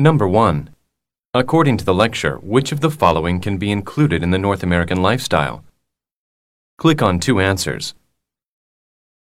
Number 1. According to the lecture, which of the following can be included in the North American lifestyle? Click on two answers.